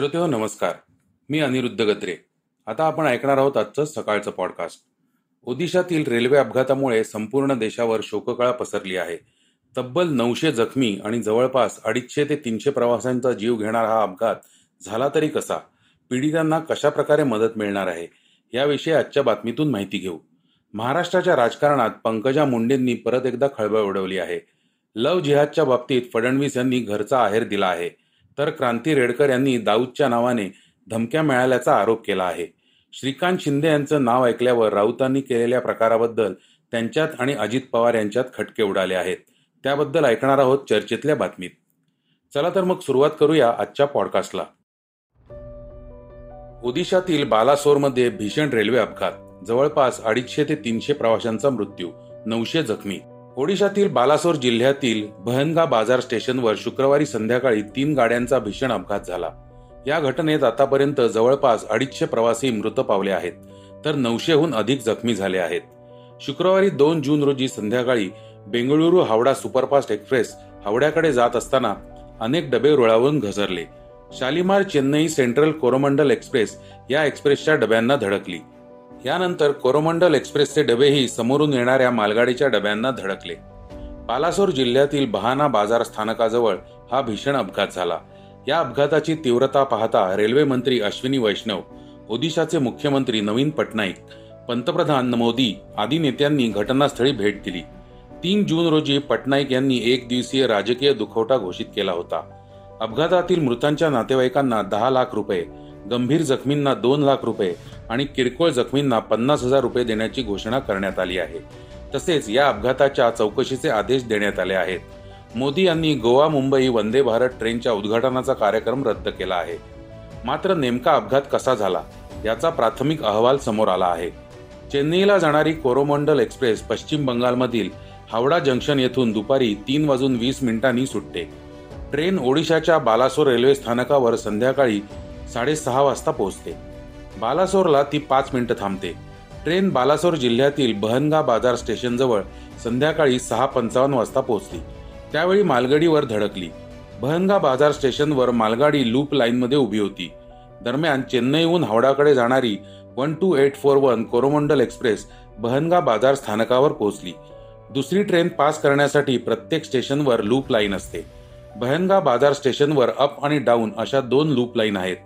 श्रोतेहो नमस्कार. मी अनिरुद्ध गत्रे आता आपण ऐकणार आहोत आजचं सकाळचं पॉडकास्ट ओदिशातील रेल्वे अपघातामुळे संपूर्ण देशावर शोककळा पसरली आहे. तब्बल नऊशे जखमी आणि जवळपास अडीचशे ते तीनशे प्रवाशांचा जीव घेणारा हा अपघात झाला तरी कसा? पीडितांना कशा प्रकारे मदत मिळणार आहे? याविषयी आजच्या बातमीतून माहिती घेऊ. महाराष्ट्राच्या राजकारणात पंकजा मुंडेंनी परत एकदा खळबळ उडवली आहे. लव जिहादच्या बाबतीत फडणवीस यांनी घरचा आहेर दिला आहे. तर क्रांती रेडकर यांनी दाऊदच्या नावाने धमक्या मिळाल्याचा आरोप केला आहे. श्रीकांत शिंदे यांचं नाव ऐकल्यावर राऊतांनी केलेल्या प्रकाराबद्दल त्यांच्यात आणि अजित पवार यांच्यात खटके उडाले आहेत. त्याबद्दल ऐकणार आहोत चर्चेतल्या बातमीत. चला तर मग सुरुवात करूया आजच्या पॉडकास्टला. ओदिशातील बालासोरमध्ये भीषण रेल्वे अपघात. जवळपास अडीचशे ते तीनशे प्रवाशांचा मृत्यू नऊशे जखमी. ओडिशातील बालासोर जिल्ह्यातील बहनगा बाजार स्टेशनवर शुक्रवारी संध्याकाळी तीन गाड्यांचा भीषण अपघात झाला. या घटनेत आतापर्यंत जवळपास अडीचशे प्रवासी मृत पावले आहेत तर नऊशेहून अधिक जखमी झाले आहेत. शुक्रवारी दोन जून रोजी संध्याकाळी बेंगळुरू हावडा सुपरफास्ट एक्सप्रेस हावड्याकडे जात असताना अनेक डबे रुळावरून घसरले. शालिमार चेन्नई सेंट्रल कोरोमंडल एक्सप्रेस या एक्सप्रेसच्या डब्यांना धडकली. यानंतर कोरोमंडल एक्सप्रेसचे डबेही समोरून येणाऱ्या मालगाडीच्या डब्यांना धडकले. बालासोर जिल्ह्यातील बहाना बाजार स्थानकाजवळ हा भीषण अपघात झाला. या अपघाताची तीव्रता पाहता रेल्वे मंत्री अश्विनी वैष्णव ओदिशाचे मुख्यमंत्री नवीन पटनाईक पंतप्रधान मोदी आदी नेत्यांनी घटनास्थळी भेट दिली. तीन जून रोजी पटनाईक यांनी एक दिवसीय राजकीय दुखवटा घोषित केला होता. अपघातातील मृतांच्या नातेवाईकांना दहा लाख रुपये गंभीर जखमींना दोन लाख रुपये आणि किरकोळ जखमींना पन्नास हजार रुपये देण्याची घोषणा करण्यात आली आहे. तसेच या अपघाताच्या चौकशीचे आदेश देण्यात आले आहेत. मोदी यांनी गोवा मुंबई वंदे भारत ट्रेनच्या उद्घाटनाचा कार्यक्रम रद्द केला आहे. मात्र नेमका अपघात कसा झाला याचा प्राथमिक अहवाल समोर आला आहे. चेन्नईला जाणारी कोरोमंडल एक्सप्रेस पश्चिम बंगालमधील हावडा जंक्शन येथून दुपारी तीन वाजून वीस मिनिटांनी सुटते. ट्रेन ओडिशाच्या बालासोर रेल्वे स्थानकावर संध्याकाळी साडेसहा वाजता पोहोचते. बालासोरला ती पाच मिनिटं थांबते. ट्रेन बालासोर जिल्ह्यातील बहनगा बाजार स्टेशनजवळ संध्याकाळी सहा पंचावन्न वाजता पोहोचली. त्यावेळी मालगाडीवर धडकली. बहनगा बाजार स्टेशनवर मालगाडी लूप लाईनमध्ये उभी होती. दरम्यान चेन्नईहून हावडाकडे जाणारी one two eight four one Coromandel express Bahanaga Bazar स्थानकावर पोहोचली. दुसरी ट्रेन पास करण्यासाठी प्रत्येक स्टेशनवर लूप लाईन असते. बहनगा बाजार स्टेशनवर अप आणि डाऊन अशा दोन लूप लाईन आहेत.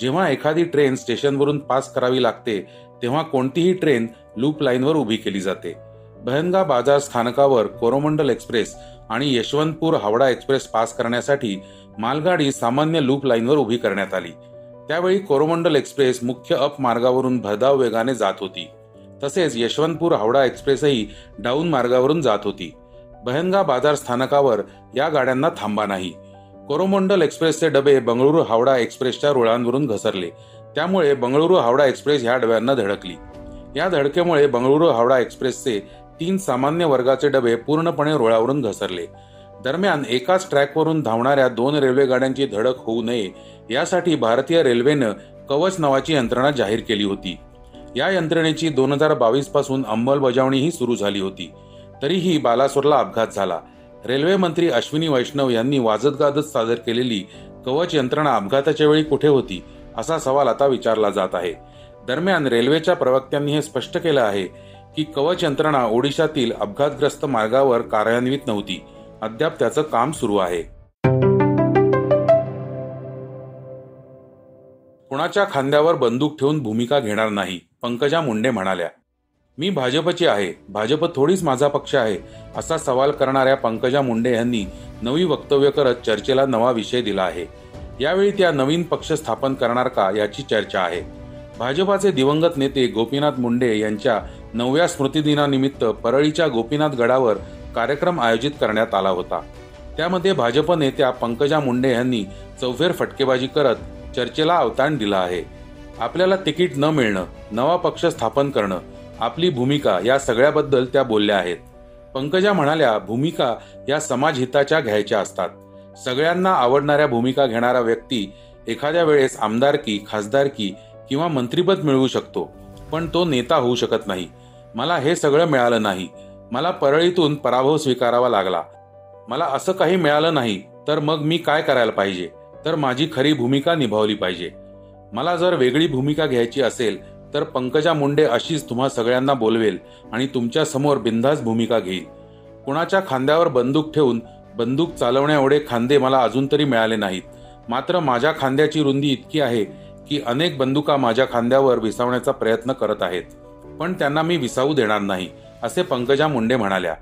जेव्हा एखादी ट्रेन स्टेशनवरून पास करावी लागते तेव्हा कोणतीही ट्रेन लूप लाईनवर उभी केली जाते. भयंगा बाजार स्थानकावर कोरोमंडल एक्सप्रेस आणि यशवंतपूर हावडा एक्सप्रेस पास करण्यासाठी मालगाडी सामान्य लूप लाईनवर उभी करण्यात आली. त्यावेळी कोरोमंडल एक्सप्रेस मुख्य अप मार्गावरून भरधाव वेगाने जात होती. तसेच यशवंतपूर हावडा एक्सप्रेसही डाऊन मार्गावरून जात होती. भयंगा बाजार स्थानकावर या गाड्यांना थांबा नाही. कोरोमंडल एक्सप्रेसचे डबे बंगळुरू हावडा एक्सप्रेसच्या रुळांवरून घसरले. त्यामुळे बंगळुरू हावडा एक्सप्रेस ह्या डब्यांना धडकली. या धडकेमुळे बंगळुरू हावडा एक्सप्रेसचे तीन सामान्य वर्गाचे डबे पूर्णपणे रुळावरून घसरले. दरम्यान एकाच ट्रॅकवरून धावणाऱ्या दोन रेल्वे गाड्यांची धडक होऊ नये यासाठी भारतीय रेल्वेनं कवच नावाची यंत्रणा जाहीर केली होती. या यंत्रणेची दोन हजार बावीसपासून अंमलबजावणीही सुरू झाली होती. तरीही बालासोरला अपघात झाला. रेल्वे मंत्री अश्विनी वैष्णव यांनी वाजत गाजत सादर केलेली कवच यंत्रणा अपघाताच्या वेळी कुठे होती असा सवाल आता विचारला जात आहे. दरम्यान रेल्वेच्या प्रवक्त्यांनी हे स्पष्ट केलं आहे की कवच यंत्रणा ओडिशातील अपघातग्रस्त मार्गावर कार्यान्वित नव्हती. अद्याप त्याचं काम सुरू आहे. कुणाच्या खांद्यावर बंदूक ठेवून भूमिका घेणार नाही पंकजा मुंडे म्हणाल्या. मी भाजपची आहे. भाजप थोडीच माझा पक्ष आहे असा सवाल करणाऱ्या पंकजा मुंडे यांनी नवी वक्तव्य करत चर्चेला नवा विषय दिला आहे. यावेळी त्या नवीन पक्ष स्थापन करणार का याची चर्चा आहे. भाजपाचे दिवंगत नेते गोपीनाथ मुंडे यांच्या नवव्या स्मृतिदिनानिमित्त परळीच्या गोपीनाथ गडावर कार्यक्रम आयोजित करण्यात आला होता. त्यामध्ये भाजप नेत्या पंकजा मुंडे यांनी चौफेर फटकेबाजी करत चर्चेला अवताण दिला आहे. आपल्याला तिकीट न मिळणं नवा पक्ष स्थापन करणं आपली भूमिका या सगळ्याबद्दल त्या बोलल्या आहेत. पंकजा म्हणाल्या भूमिका या समाजहिताच्या घ्यायच्या असतात. सगळ्यांना आवडणाऱ्या भूमिका घेणारा व्यक्ती एखाद्या वेळेस आमदारकी खासदारकी किंवा मंत्रीपद मिळवू शकतो पण तो नेता होऊ शकत नाही. मला हे सगळं मिळालं नाही. मला परळीतून पराभव स्वीकारावा लागला. मला असं काही मिळालं नाही तर मग मी काय करायला पाहिजे? तर माझी खरी भूमिका निभावली पाहिजे. मला जर वेगळी भूमिका घ्यायची असेल तर पंकजा मुंडे अशीच तुम्हा सगळ्यांना बोलवेल आणि तुमच्यासमोर बिंदास भूमिका घेईल. कुणाच्या खांद्यावर बंदूक ठेवून बंदूक चालवण्या एवढे खांदे मला अजून तरी मिळाले नाहीत. मात्र माझ्या खांद्याची रुंदी इतकी आहे की अनेक बंदुका माझ्या खांद्यावर विसावण्याचा प्रयत्न करत आहेत. पण त्यांना मी विसावू देणार नाही असे पंकजा मुंडे म्हणाल्या.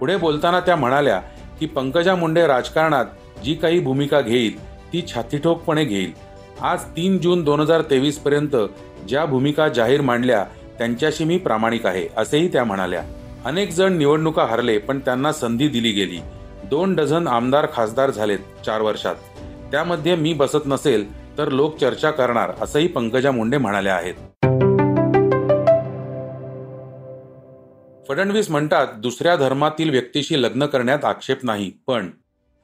पुढे बोलताना त्या म्हणाल्या की पंकजा मुंडे राजकारणात जी काही भूमिका घेईल ती छातीठोकपणे घेईल. आज तीन जून दोन हजार तेवीस पर्यंत ज्या भूमिका जाहीर मांडल्या त्यांच्याशी मी प्रामाणिक आहे असेही त्या म्हणाल्या. अनेक जण निवडणुका हरले पण त्यांना संधी दिली गेली. दोन डझन आमदार खासदार झालेत चार वर्षात. त्यामध्ये मी बसत नसेल तर लोक चर्चा करणार असंही पंकजा मुंडे म्हणाल्या आहेत. फडणवीस म्हणतात दुसऱ्या धर्मातील व्यक्तीशी लग्न करण्यात आक्षेप नाही पण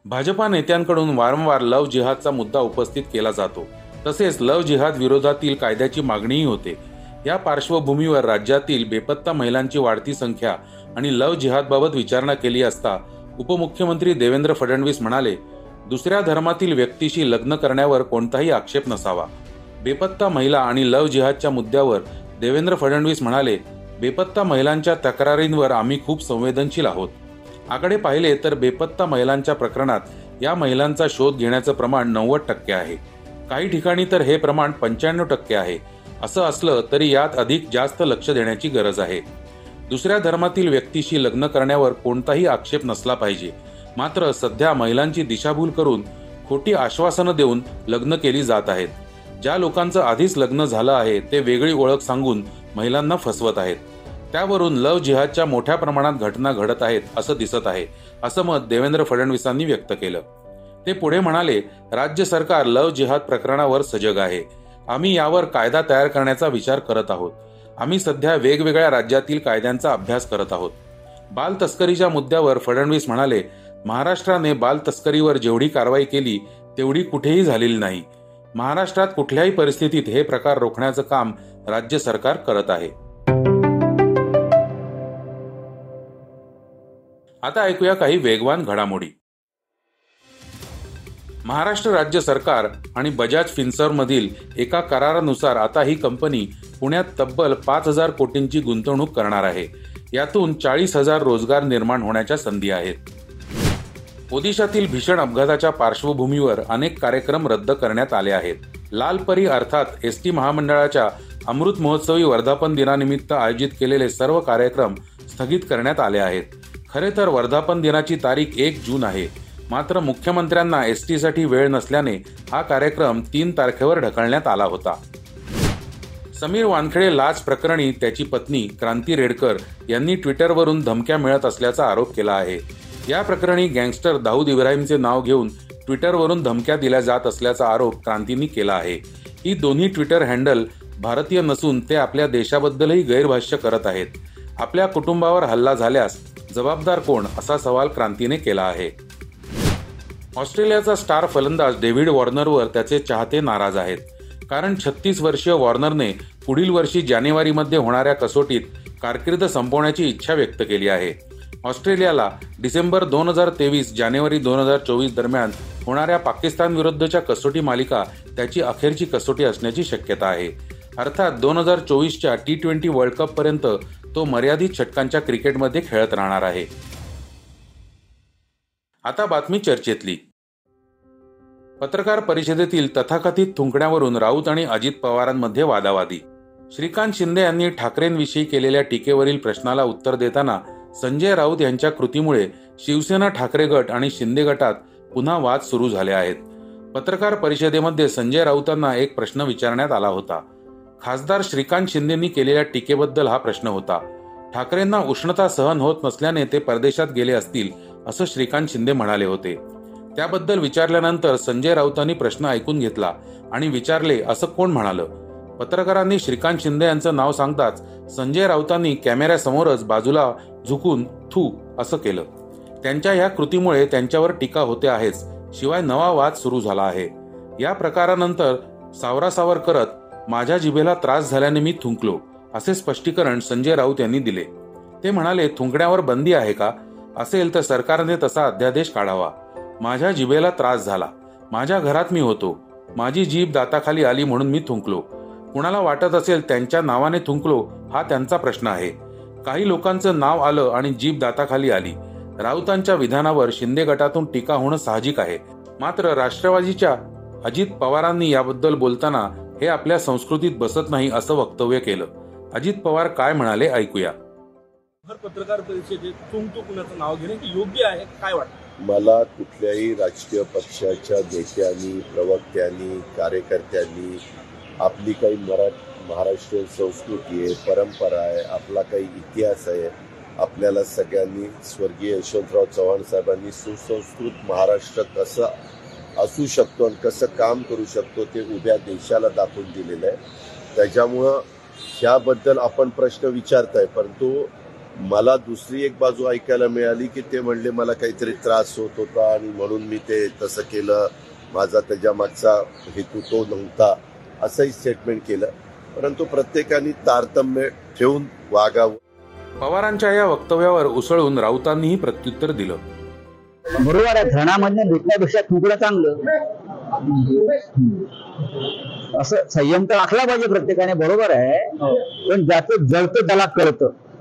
भाजपा नेत्यांकडून वारंवार लव जिहादचा मुद्दा उपस्थित केला जातो. तसेच लव जिहाद विरोधातील कायद्याची मागणीही होते. या पार्श्वभूमीवर राज्यातील बेपत्ता महिलांची वाढती संख्या आणि लव जिहादबाबत विचारणा केली असता उपमुख्यमंत्री देवेंद्र फडणवीस म्हणाले दुसऱ्या धर्मातील व्यक्तीशी लग्न करण्यावर कोणताही आक्षेप नसावा. बेपत्ता महिला आणि लव जिहादच्या मुद्द्यावर देवेंद्र फडणवीस म्हणाले बेपत्ता महिलांच्या तक्रारींवर आम्ही खूप संवेदनशील आहोत. आकडे पाहिले तर बेपत्ता महिलांच्या प्रकरणात या महिलांचा शोध घेण्याचं प्रमाण नव्वद टक्के आहे. काही ठिकाणी तर हे प्रमाण पंच्याण्णव टक्के आहे. असं असलं तरी यात अधिक जास्त लक्ष देण्याची गरज आहे. दुसऱ्या धर्मातील व्यक्तीशी लग्न करण्यावर कोणताही आक्षेप नसला पाहिजे. मात्र सध्या महिलांची दिशाभूल करून खोटी आश्वासनं देऊन लग्न केली जात आहेत. ज्या लोकांचं आधीच लग्न झालं आहे ते वेगळी ओळख सांगून महिलांना फसवत आहेत. त्यावरून लव जिहादच्या मोठ्या प्रमाणात घटना घडत आहेत असं दिसत आहे असं मत देवेंद्र फडणवीसांनी व्यक्त केलं. ते पुढे म्हणाले राज्य सरकार लव जिहाद प्रकरणावर सजग आहे. आम्ही यावर कायदा तयार करण्याचा विचार करत आहोत. आम्ही सध्या वेगवेगळ्या राज्यातील कायद्यांचा अभ्यास करत आहोत. बाल तस्करीच्या मुद्द्यावर फडणवीस म्हणाले महाराष्ट्राने बाल तस्करीवर जेवढी कारवाई केली तेवढी कुठेही झालेली नाही. महाराष्ट्रात कुठल्याही परिस्थितीत हे प्रकार रोखण्याचं काम राज्य सरकार करत आहे. आता ऐकूया काही वेगवान घडामोडी. महाराष्ट्र राज्य सरकार आणि बजाज फिन्सर्व मधील एका करारानुसार आता ही कंपनी पुण्यात तब्बल पाच हजार कोटींची गुंतवणूक करणार आहे. यातून चाळीस हजार रोजगार निर्माण होण्याच्या संधी आहेत. ओदिशातील भीषण अपघाताच्या पार्श्वभूमीवर अनेक कार्यक्रम रद्द करण्यात आले आहेत. लाल परी अर्थात एस टी महामंडळाच्या अमृत महोत्सवी वर्धापन दिनानिमित्त आयोजित केलेले सर्व कार्यक्रम स्थगित करण्यात आले आहेत. खरे तर वर्धापन दिनाची तारीख एक जून आहे. मात्र मुख्यमंत्र्यांना एस टीसाठी वेळ नसल्याने हा कार्यक्रम तीन तारखेवर ढकलण्यात आला होता. समीर वानखेडे लाच प्रकरणी त्याची पत्नी क्रांती रेडकर यांनी ट्विटरवरून धमक्या मिळत असल्याचा आरोप केला आहे. या प्रकरणी गँगस्टर दाऊद इब्राहिमचे नाव घेऊन ट्विटरवरून धमक्या दिल्या जात असल्याचा आरोप क्रांतींनी केला आहे. ही दोन्ही ट्विटर हँडल भारतीय नसून ते आपल्या देशाबद्दलही गैरभाष्य करत आहेत. आपल्या कुटुंबावर हल्ला झाल्यास जबाबदार कोण असा सवाल क्रांतीने केला आहे. ऑस्ट्रेलियाचा स्टार फलंदाज डेव्हिड वॉर्नरवर त्याचे चाहते नाराज आहेत. कारण छत्तीस वर्षीय वॉर्नरने पुढील वर्षी जानेवारीमध्ये होणाऱ्या कसोटीत कारकीर्द संपवण्याची इच्छा व्यक्त केली आहे. ऑस्ट्रेलियाला डिसेंबर दोन हजार तेवीस जानेवारी दोन हजार चोवीस दरम्यान होणाऱ्या पाकिस्तान विरुद्धच्या कसोटी मालिका त्याची अखेरची कसोटी असण्याची शक्यता आहे. अर्थात दोन हजार चोवीसच्या टी ट्वेंटी वर्ल्ड कप पर्यंत तो मर्यादित षटकांच्या क्रिकेटमध्ये खेळत राहणार आहे. आता बातमी चर्चेतली. पत्रकार परिषदेतील तथाकथित थुंकण्यावरून राऊत आणि अजित पवारांमध्ये वादावादी. श्रीकांत शिंदे यांनी ठाकरेंविषयी केलेल्या टीकेवरील प्रश्नाला उत्तर देताना संजय राऊत यांच्या कृतीमुळे शिवसेना ठाकरे गट आणि शिंदे गटात पुन्हा वाद सुरू झाले आहेत. पत्रकार परिषदेमध्ये संजय राऊतांना एक प्रश्न विचारण्यात आला होता. खासदार श्रीकांत शिंदेंनी केलेल्या टीकेबद्दल हा प्रश्न होता. ठाकरेंना उष्णता सहन होत नसल्याने ते परदेशात गेले असतील असं श्रीकांत शिंदे म्हणाले होते. त्याबद्दल विचारल्यानंतर संजय राऊतांनी प्रश्न ऐकून घेतला आणि विचारले असं कोण म्हणालं? पत्रकारांनी श्रीकांत शिंदे यांचं नाव सांगताच संजय राऊतांनी कॅमेऱ्यासमोरच बाजूला झुकून थू असं केलं. त्यांच्या या कृतीमुळे त्यांच्यावर टीका होते आहेच शिवाय नवा वाद सुरू झाला आहे. या प्रकारानंतर सावरासावर करत माझ्या जिभेला त्रास झाल्याने मी थुंकलो असे स्पष्टीकरण संजय राऊत यांनी दिले. ते म्हणाले थुंकण्यावर बंदी आहे का? असेल तर सरकारने तसा अध्यादेश काढावा. माझ्या जिभेला त्रास झाला. माझ्या घरात मी होतो. माझी जीभ दाताखाली आली म्हणून मी थुंकलो. कुणाला वाटत असेल त्यांच्या नावाने थुंकलो हा त्यांचा प्रश्न आहे. काही लोकांचं नाव आलं आणि जीभ दाताखाली आली. राऊतांच्या विधानावर शिंदे गटातून टीका होणं साहजिक आहे. मात्र राष्ट्रवादीच्या अजित पवारांनी याबद्दल बोलताना हे आपल्या संस्कृतीत बसत नाही असं वक्तव्य केलं. अजित पवार काय म्हणाले ऐकूया. पत्रकार परिषदेत नाव घेणे योग्य आहे? काय वाटतं? मला कुठल्याही राजकीय पक्षाच्या नेत्यांनी प्रवक्त्यांनी कार्यकर्त्यांनी आपली काही मरा महाराष्ट्रीयन संस्कृती आहे परंपरा आहे आपला काही इतिहास आहे आपल्याला सगळ्यांनी स्वर्गीय यशवंतराव चव्हाण साहेबांनी सुसंस्कृत महाराष्ट्र कसं असू शकतो आणि कसं काम करू शकतो ते उभ्या देशाला दाखवून दिलेलं आहे. त्याच्यामुळं ह्याबद्दल आपण प्रश्न विचारताय परंतु मला दुसरी एक बाजू ऐकायला मिळाली की ते म्हणले मला काहीतरी त्रास होत होता आणि म्हणून मी ते तसं केलं. माझा त्याच्या मागचा हेतू तो नव्हता असंही स्टेटमेंट केलं. परंतु प्रत्येकाने तारतम्य ठेवून वागावं. पवारांच्या या वक्तव्यावर उसळून राऊतांनीही प्रत्युत्तर दिलं. बरोबर आहे धरणामधनं भेटण्यापेक्षा तुकडं चांगलं? असं संयम तर राखला पाहिजे प्रत्येकाने बरोबर आहे. पण ज्याचं जळतं त्याला कळतं.